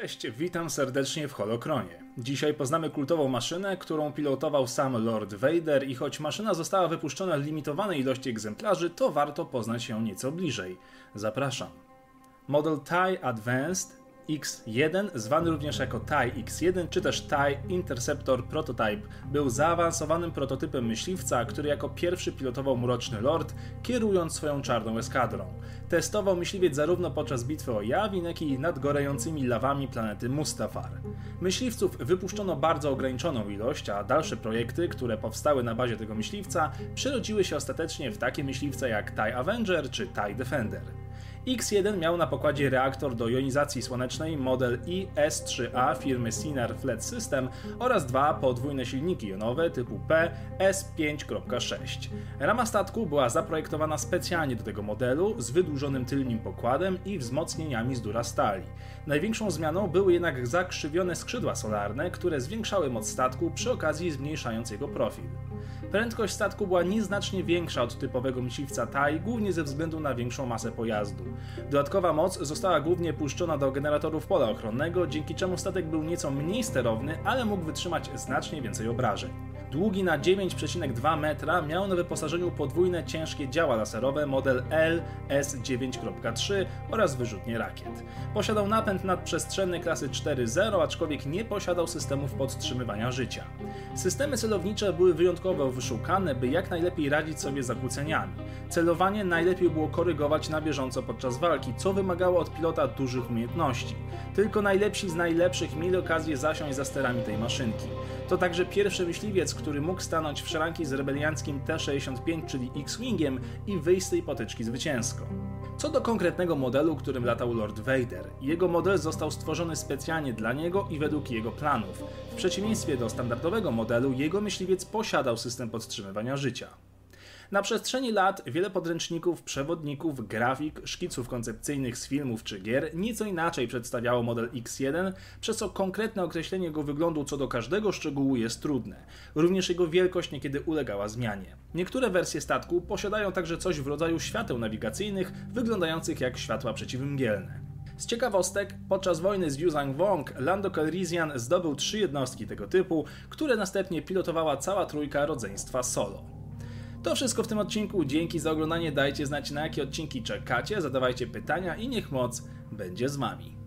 Cześć, witam serdecznie w Holokronie. Dzisiaj poznamy kultową maszynę, którą pilotował sam Lord Vader i choć maszyna została wypuszczona w limitowanej ilości egzemplarzy, to warto poznać ją nieco bliżej. Zapraszam. Model TIE Advanced X1, zwany również jako TIE X1 czy też TIE Interceptor Prototype, był zaawansowanym prototypem myśliwca, który jako pierwszy pilotował Mroczny Lord, kierując swoją czarną eskadrą. Testował myśliwiec zarówno podczas bitwy o Jawin, jak i nad gorejącymi lawami planety Mustafar. Myśliwców wypuszczono bardzo ograniczoną ilość, a dalsze projekty, które powstały na bazie tego myśliwca, przerodziły się ostatecznie w takie myśliwce jak TIE Avenger czy TIE Defender. X1 miał na pokładzie reaktor do jonizacji słonecznej model IS-3A firmy Sinar Flat System oraz dwa podwójne silniki jonowe typu PS5.6. Rama statku była zaprojektowana specjalnie do tego modelu z wydłużonym tylnym pokładem i wzmocnieniami z dura stali. Największą zmianą były jednak zakrzywione skrzydła solarne, które zwiększały moc statku przy okazji zmniejszając jego profil. Prędkość statku była nieznacznie większa od typowego myśliwca TAI, głównie ze względu na większą masę pojazdu. Dodatkowa moc została głównie puszczona do generatorów pola ochronnego, dzięki czemu statek był nieco mniej sterowny, ale mógł wytrzymać znacznie więcej obrażeń. Długi na 9,2 metra miał na wyposażeniu podwójne ciężkie działa laserowe model LS9.3 oraz wyrzutnie rakiet. Posiadał napęd nadprzestrzenny klasy 4.0, aczkolwiek nie posiadał systemów podtrzymywania życia. Systemy celownicze były wyjątkowo wyszukane, by jak najlepiej radzić sobie z zakłóceniami. Celowanie najlepiej było korygować na bieżąco podczas walki, co wymagało od pilota dużych umiejętności. Tylko najlepsi z najlepszych mieli okazję zasiąść za sterami tej maszynki. To także pierwszy myśliwiec, który mógł stanąć w szranki z rebelianckim T-65, czyli X-Wingiem i wyjść z tej potyczki zwycięsko. Co do konkretnego modelu, którym latał Lord Vader, jego model został stworzony specjalnie dla niego i według jego planów. W przeciwieństwie do standardowego modelu, jego myśliwiec posiadał system podtrzymywania życia. Na przestrzeni lat wiele podręczników, przewodników, grafik, szkiców koncepcyjnych z filmów czy gier nieco inaczej przedstawiało model X1, przez co konkretne określenie jego wyglądu co do każdego szczegółu jest trudne. Również jego wielkość niekiedy ulegała zmianie. Niektóre wersje statku posiadają także coś w rodzaju świateł nawigacyjnych, wyglądających jak światła przeciwmgielne. Z ciekawostek, podczas wojny z Yuzhang Wong, Lando Calrissian zdobył trzy jednostki tego typu, które następnie pilotowała cała trójka rodzeństwa Solo. To wszystko w tym odcinku. Dzięki za oglądanie. Dajcie znać na jakie odcinki czekacie, zadawajcie pytania i niech moc będzie z wami.